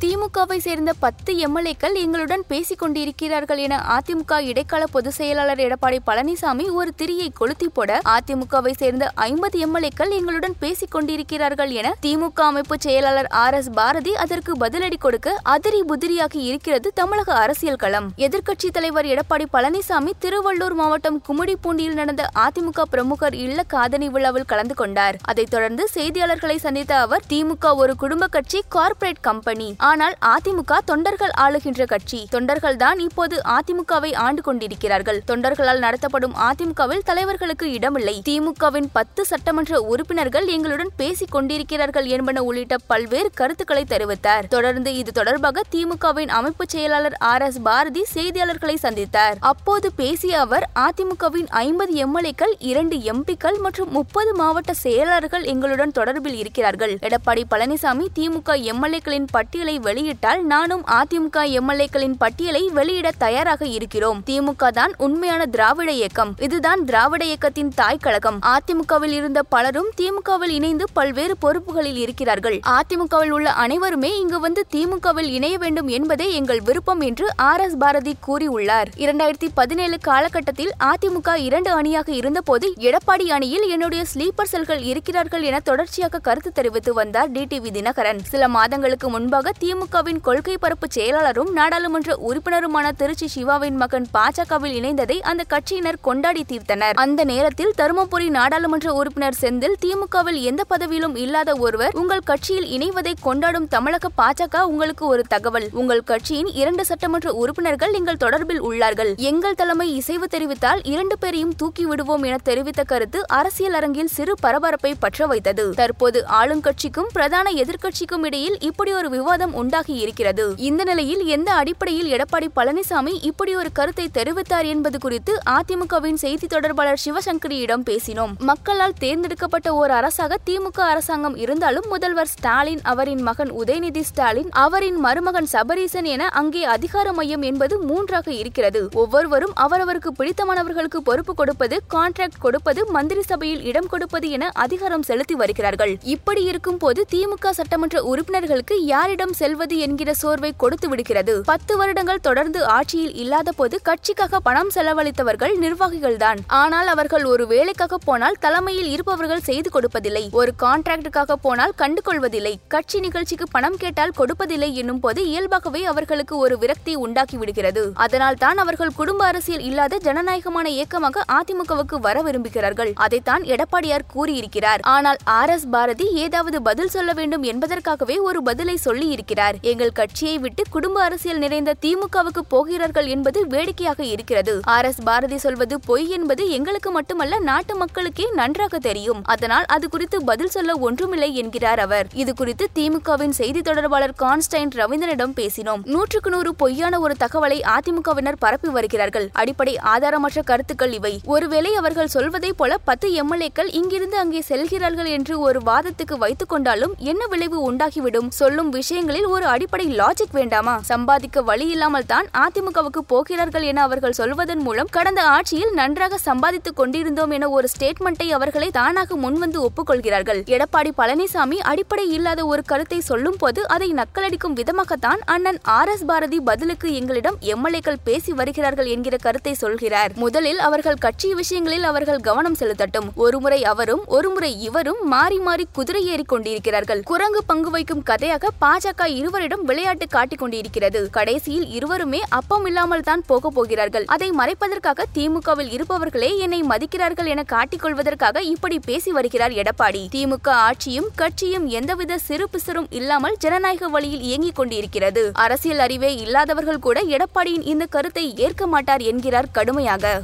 திமுகவை சேர்ந்த பத்து எம்எல்ஏக்கள் எங்களுடன் பேசிக் கொண்டிருக்கிறார்கள் என அதிமுக இடைக்கால பொதுச் செயலாளர் எடப்பாடி பழனிசாமி ஒரு திரியை கொளுத்தி போட அதிமுகவை சேர்ந்த ஐம்பது எம்எல்ஏக்கள் எங்களுடன் பேசிக் கொண்டிருக்கிறார்கள் என திமுக அமைப்பு செயலாளர் ஆர் எஸ் பாரதி அதற்கு பதிலடி கொடுக்க அதிரி புதிரியாகி இருக்கிறது தமிழக அரசியல் களம். எதிர்க்கட்சித் தலைவர் எடப்பாடி பழனிசாமி திருவள்ளூர் மாவட்டம் கும்மிடிப்பூண்டியில் நடந்த அதிமுக பிரமுகர் இல்ல காதணி விழாவில் கலந்து கொண்டார். அதைத் தொடர்ந்து செய்தியாளர்களை சந்தித்த அவர் திமுக ஒரு குடும்ப கட்சி கார்ப்பரேட் கம்பெனி. ஆனால் அதிமுக தொண்டர்கள் ஆளுகின்ற கட்சி. தொண்டர்கள் தான் இப்போது அதிமுகவை ஆண்டு கொண்டிருக்கிறார்கள். தொண்டர்களால் நடத்தப்படும் அதிமுகவில் தலைவர்களுக்கு இடமில்லை. திமுகவின் பத்து சட்டமன்ற உறுப்பினர்கள் எங்களுடன் பேசிக் கொண்டிருக்கிறார்கள் என்பன உள்ளிட்ட பல்வேறு கருத்துக்களை தெரிவித்தார். தொடர்ந்து இது தொடர்பாக திமுகவின் அமைப்பு செயலாளர் ஆர். எஸ். பாரதி செய்தியாளர்களை சந்தித்தார். அப்போது பேசிய அவர் அதிமுகவின் ஐம்பது எம்எல்ஏக்கள் இரண்டு எம்பிக்கள் மற்றும் முப்பது மாவட்ட செயலாளர்கள் எங்களுடன் தொடர்பில் இருக்கிறார்கள். எடப்பாடி பழனிசாமி திமுக எம்எல்ஏக்களின் பட்டியலை வெளியிட்டால் நானும் அதிமுக எம்எல்ஏக்களின் பட்டியலை வெளியிட தயாராக இருக்கிறோம். திமுக தான் உண்மையான திராவிட இயக்கம். இதுதான் திராவிட இயக்கத்தின் தாய் கழகம் அதிமுகவில் இருந்த பலரும் திமுகவில் இணைந்து பல்வேறு பொறுப்புகளில் இருக்கிறார்கள். அதிமுகவில் உள்ள அனைவருமே இங்கு வந்து திமுகவில் இணைய வேண்டும் என்பதே எங்கள் விருப்பம் என்று ஆர் எஸ் பாரதி கூறியுள்ளார். இரண்டாயிரத்தி பதினேழு காலகட்டத்தில் அதிமுக இரண்டு அணியாக இருந்தபோது எடப்பாடி அணியில் என்னுடைய ஸ்லீப்பர் செல்கள் இருக்கிறார்கள் என தொடர்ச்சியாக கருத்து தெரிவித்து வந்தார் டிடிவி தினகரன். சில மாதங்களுக்கு முன்பாக தி திமுகவின் கொள்கை பரப்பு செயலாளரும் நாடாளுமன்ற உறுப்பினருமான திருச்சி சிவாவின் மகன் பாஜகவில் இணைந்ததை அந்த கட்சியினர் கொண்டாடி தீர்த்தனர். அந்த நேரத்தில் தருமபுரி நாடாளுமன்ற உறுப்பினர் செந்தில் திமுகவில் எந்த பதவியிலும் இல்லாத ஒருவர் உங்கள் கட்சியில் இணைவதை கொண்டாடும் தமிழக பாஜக உங்களுக்கு ஒரு தகவல். உங்கள் கட்சியின் இரண்டு சட்டமன்ற உறுப்பினர்கள் எங்கள் தொடர்பில் உள்ளார்கள். எங்கள் தலைமை இசைவு தெரிவித்தால் இரண்டு பேரையும் தூக்கி விடுவோம் என தெரிவித்த கருத்து அரசியல் அரங்கில் சிறு பரபரப்பை பற்ற வைத்தது. தற்போது ஆளுங்கட்சிக்கும் பிரதான எதிர்க்கட்சிக்கும் இடையில் இப்படி ஒரு விவாதம் உண்டாகி இருக்கிறது இந்த நிலையில் எந்த அடிப்படையில் எடப்பாடி பழனிசாமி இப்படி ஒரு கருத்தை தெரிவித்தார் என்பது குறித்து அதிமுகவின் செய்தி தொடர்பாளர் சிவசங்கரியிடம் பேசினோம். மக்களால் தேர்ந்தெடுக்கப்பட்ட ஓர் அரசாக திமுக அரசாங்கம் இருந்தாலும் முதல்வர் ஸ்டாலின் அவரின் மகன் உதயநிதி ஸ்டாலின் அவரின் மருமகன் சபரீசன் என அங்கே அதிகார மையம் என்பது மூன்றாக இருக்கிறது. ஒவ்வொருவரும் அவரவருக்கு பிடித்தமானவர்களுக்கு பொறுப்பு கொடுப்பது கான்ட்ராக்ட் கொடுப்பது மந்திரி சபையில் இடம் கொடுப்பது என அதிகாரம் செலுத்தி வருகிறார்கள். இப்படி இருக்கும் போது திமுக சட்டமன்ற உறுப்பினர்களுக்கு யாரிடம் செல்வது என்கிற சோர்வை கொடுத்து விடுகிறது. பத்து வருடங்கள் தொடர்ந்து ஆட்சியில் இல்லாத போது கட்சிக்காக பணம் செலவழித்தவர்கள் நிர்வாகிகள்தான். ஆனால் அவர்கள் ஒரு வேலைக்காக போனால் தலைமையில் இருப்பவர்கள் செய்து கொடுப்பதில்லை. ஒரு கான்ட்ராக்டுக்காக போனால் கண்டு கொள்வதில்லை கட்சி நிகழ்ச்சிக்கு பணம் கேட்டால் கொடுப்பதில்லை என்னும் போது இயல்பாகவே அவர்களுக்கு ஒரு விரக்தி உண்டாக்கி விடுகிறது. அதனால் தான் அவர்கள் குடும்ப அரசியல் இல்லாத ஜனநாயகமான இயக்கமாக அதிமுகவுக்கு வர விரும்புகிறார்கள். அதைத்தான் எடப்பாடியார் கூறியிருக்கிறார். ஆனால் ஆர் எஸ் பாரதி ஏதாவது பதில் சொல்ல வேண்டும் என்பதற்காகவே ஒரு பதிலை சொல்லி இருக்கிறார் எங்கள் கட்சியை விட்டு குடும்ப அரசியல் நிறைந்த திமுகவுக்கு போகிறார்கள் என்பது வேடிக்கையாக இருக்கிறது. ஆர் எஸ் பாரதி சொல்வது பொய் என்பது எங்களுக்கு மட்டுமல்ல நாட்டு மக்களுக்கே நன்றாக தெரியும். அதனால் அது குறித்து பதில் சொல்ல ஒன்றுமில்லை என்கிறார் அவர். இது குறித்து திமுகவின் செய்தி தொடர்பாளர் கான்ஸ்டைன் ரவீந்திரனிடம் பேசினோம். நூற்றுக்கு நூறு பொய்யான ஒரு தகவலை அதிமுகவினர் பரப்பி வருகிறார்கள். அடிப்படை ஆதாரமற்ற கருத்துக்கள் இவை. ஒருவேளை அவர்கள் சொல்வதைப் போல பத்து எம்எல்ஏக்கள் இங்கிருந்து அங்கே செல்கிறார்கள் என்று ஒரு வாதத்துக்கு வைத்துக் கொண்டாலும் என்ன விளைவு உண்டாகிவிடும்? சொல்லும் விஷயங்களை விஷயங்களில் ஒரு அடிப்படை லாஜிக் வேண்டாமா? சம்பாதிக்க வழி இல்லாமல் தான் அதிமுகவுக்கு போகிறார்கள் என அவர்கள் சொல்வதன் மூலம் கடந்த ஆட்சியில் நன்றாக சம்பாதித்துக் கொண்டிருந்தோம் என ஒரு ஸ்டேட்மெண்ட்டை அவர்களை தானாக முன்வந்து ஒப்புக்கொள்கிறார்கள். எடப்பாடி பழனிசாமி அடிப்படை இல்லாத ஒரு கருத்தை சொல்லும் போது அதை நக்கலடிக்கும் விதமாகத்தான் அண்ணன் ஆர் எஸ் பாரதி பதிலுக்கு எங்களிடம் எம்எல்ஏக்கள் பேசி வருகிறார்கள் என்கிற கருத்தை சொல்கிறார். முதலில் அவர்கள் கட்சி விஷயங்களில் அவர்கள் கவனம் செலுத்தட்டும். ஒருமுறை அவரும் ஒருமுறை இவரும் மாறி மாறி குதிரை ஏறி கொண்டிருக்கிறார்கள். குரங்கு பங்கு வைக்கும் கதையாக பாஜக இருவரிடம் விளையாட்டு காட்டிக் கொண்டிருக்கிறது. கடைசியில் இருவருமே அப்பம் இல்லாமல் தான் போக போகிறார்கள். அதை மறைப்பதற்காக திமுகவில் இருப்பவர்களே என்னை மதிக்கிறார்கள் என காட்டிக் கொள்வதற்காக இப்படி பேசி வருகிறார் எடப்பாடி. திமுக ஆட்சியும் கட்சியும் எந்தவித சிறு பிசரும் இல்லாமல் ஜனநாயக வழியில் இயங்கிக் கொண்டிருக்கிறது. அரசியல் அறிவே இல்லாதவர்கள் கூட எடப்பாடியின் இந்த கருத்தை ஏற்க மாட்டார் என்கிறார் கடுமையாக.